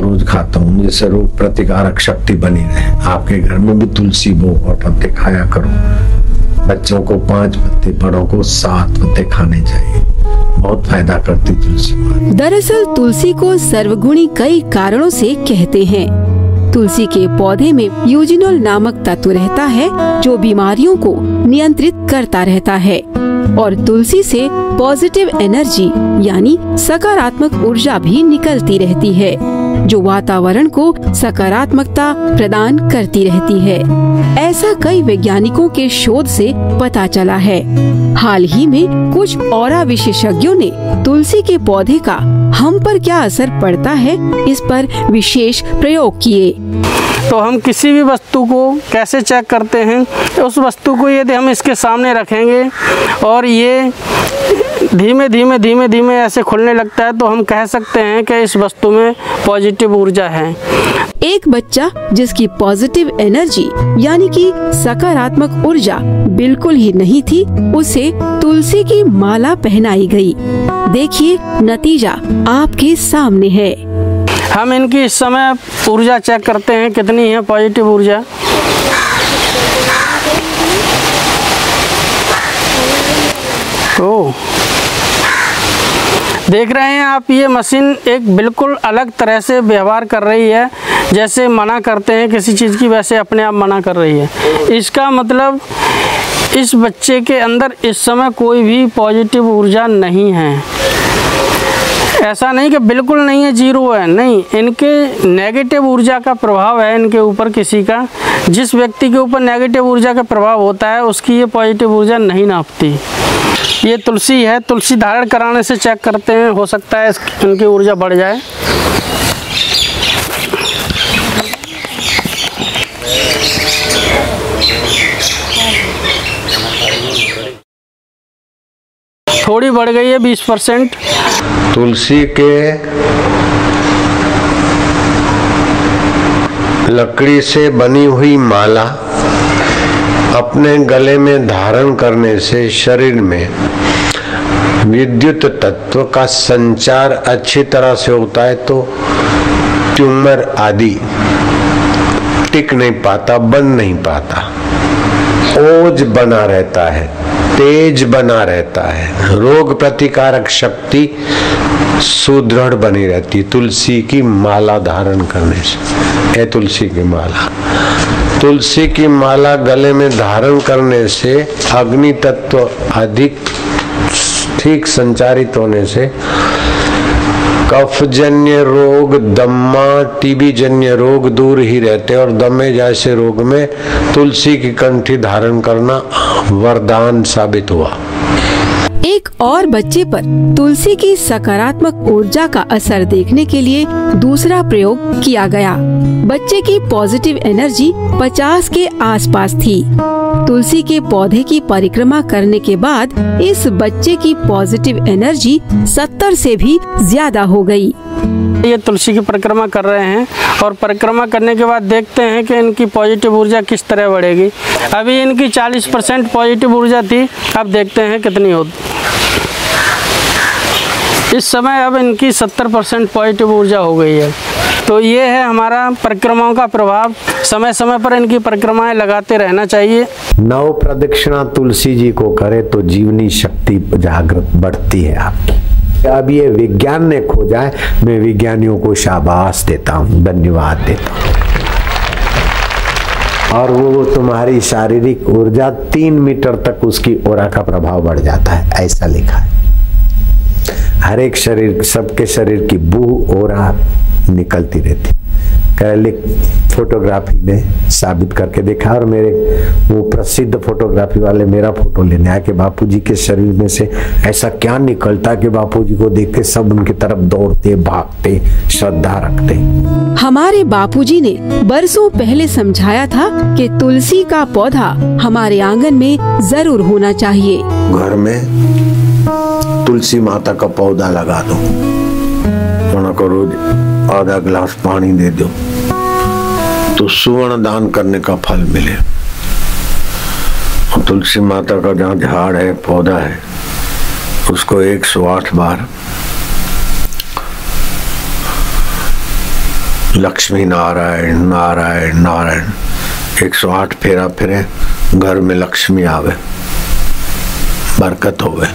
रोज खाता हूँ। जिससे रोग प्रतिकारक शक्ति बनी रहे। आपके घर में भी तुलसी बो और पत्ते खाया करो। बच्चों को पाँच पत्ते, बड़ों को सात पत्ते खाने चाहिए। बहुत फ़ायदा करती तुलसी दरअसल तुलसी को सर्वगुणी कई कारणों से कहते हैं। तुलसी के पौधे में यूजिनोल नामक तत्व रहता है, जो बीमारियों को नियंत्रित करता रहता है। और तुलसी से पॉजिटिव एनर्जी, यानी सकारात्मक ऊर्जा भी निकलती रहती है। जो वातावरण को सकारात्मकता प्रदान करती रहती है। ऐसा कई वैज्ञानिकों के शोध से पता चला है। हाल ही में कुछ और विशेषज्ञों ने तुलसी के पौधे का हम पर क्या असर पड़ता है, इस पर विशेष प्रयोग किए। तो हम किसी भी वस्तु को कैसे चेक करते हैं? उस वस्तु को यदि हम इसके सामने रखेंगे और ये धीमे धीमे धीमे धीमे ऐसे खुलने लगता है तो हम कह सकते हैं कि इस वस्तु में पॉजिटिव ऊर्जा है। एक बच्चा जिसकी पॉजिटिव एनर्जी यानी कि सकारात्मक ऊर्जा, बिल्कुल ही नहीं थी, उसे तुलसी की माला पहनाई गई। देखिए नतीजा आपके सामने है। हम इनकी इस समय ऊर्जा चेक करते हैं, कितनी है पॉजिटिव ऊर्जा? ओ देख रहे हैं आप, ये मशीन एक बिल्कुल अलग तरह से व्यवहार कर रही है, जैसे मना करते हैं किसी चीज़ की, वैसे अपने आप मना कर रही है। इसका मतलब इस बच्चे के अंदर इस समय कोई भी पॉजिटिव ऊर्जा नहीं है। ऐसा नहीं कि बिल्कुल नहीं है, ज़ीरो है। नहीं, इनके नेगेटिव ऊर्जा का प्रभाव है इनके ऊपर किसी का। जिस व्यक्ति के ऊपर नेगेटिव ऊर्जा का प्रभाव होता है, उसकी ये पॉजिटिव ऊर्जा नहीं नापती। ये तुलसी है, तुलसी धारण कराने से चेक करते हैं, हो सकता है इनकी ऊर्जा बढ़ जाए। थोड़ी बढ़ गई है बीस परसेंट। तुलसी के लकड़ी से बनी हुई माला अपने गले में धारण करने से शरीर में विद्युत तत्व का संचार अच्छी तरह से होता है तो ट्यूमर आदि टिक नहीं पाता बन नहीं पाता। ओज बना रहता है। तेज बना रहता है। रोग प्रतिकारक शक्ति सुदृढ़ बनी रहती है। तुलसी की माला धारण करने से। ए, तुलसी की माला। तुलसी की माला गले में धारण करने से अग्नि तत्व अधिक ठीक संचारित होने से कफजन्य रोग, दम्मा टीबी जन्य रोग दूर ही रहते और दमे जैसे रोग में तुलसी की कंठी धारण करना वरदान साबित हुआ। एक और बच्चे पर तुलसी की सकारात्मक ऊर्जा का असर देखने के लिए दूसरा प्रयोग किया गया। बच्चे की पॉजिटिव एनर्जी 50 के आसपास थी। तुलसी के पौधे की परिक्रमा करने के बाद इस बच्चे की पॉजिटिव एनर्जी 70 से भी ज़्यादा हो गई। ये तुलसी की परिक्रमा कर रहे हैं और परिक्रमा करने के बाद देखते हैं कि इनकी पॉजिटिव ऊर्जा किस तरह बढ़ेगी। अभी इनकी 40 परसेंट पॉजिटिव ऊर्जा थी, अब देखते हैं कितनी होती। इस समय अब इनकी 70 परसेंट पॉजिटिव ऊर्जा हो गई है। तो ये है हमारा परिक्रमाओं का प्रभाव। समय समय पर इनकी परिक्रमाएँ लगाते रहना चाहिए। नव प्रदक्षिणा तुलसी जी को करे तो जीवनी शक्ति जागृत बढ़ती है आपकी। अब ये विज्ञान ने खोजा है। मैं विज्ञानियों को शाबाश देता हूँ, धन्यवाद देता हूँ। और वो तुम्हारी शारीरिक ऊर्जा तीन मीटर तक उसकी ओरा का प्रभाव बढ़ जाता है, ऐसा लिखा है। हर एक शरीर सबके शरीर की बू ओरा निकलती रहती। कैलिक फोटोग्राफी ने साबित करके देखा और मेरे वो प्रसिद्ध फोटोग्राफी वाले मेरा फ़ोटो लेने आए कि बापूजी के शरीर में से ऐसा क्या निकलता कि बापूजी को देख के सब उनकी तरफ़ दौड़ते भागते श्रद्धा रखते। हमारे बापूजी ने बरसों पहले समझाया था कि तुलसी का पौधा हमारे आँगन में ज़रूर होना चाहिए। घर में तुलसी माता का पौधा लगा दो। को रोज आधा गिलास पानी दे दो। तो सुवर्ण दान करने का फल मिले। तुलसी माता का जहाँ झाड़ है, पौधा है, उसको एक सौ आठ बार लक्ष्मी नारायण नारायण नारायण 108 फेरा फिरे, घर में लक्ष्मी आवे, बरकत होवे।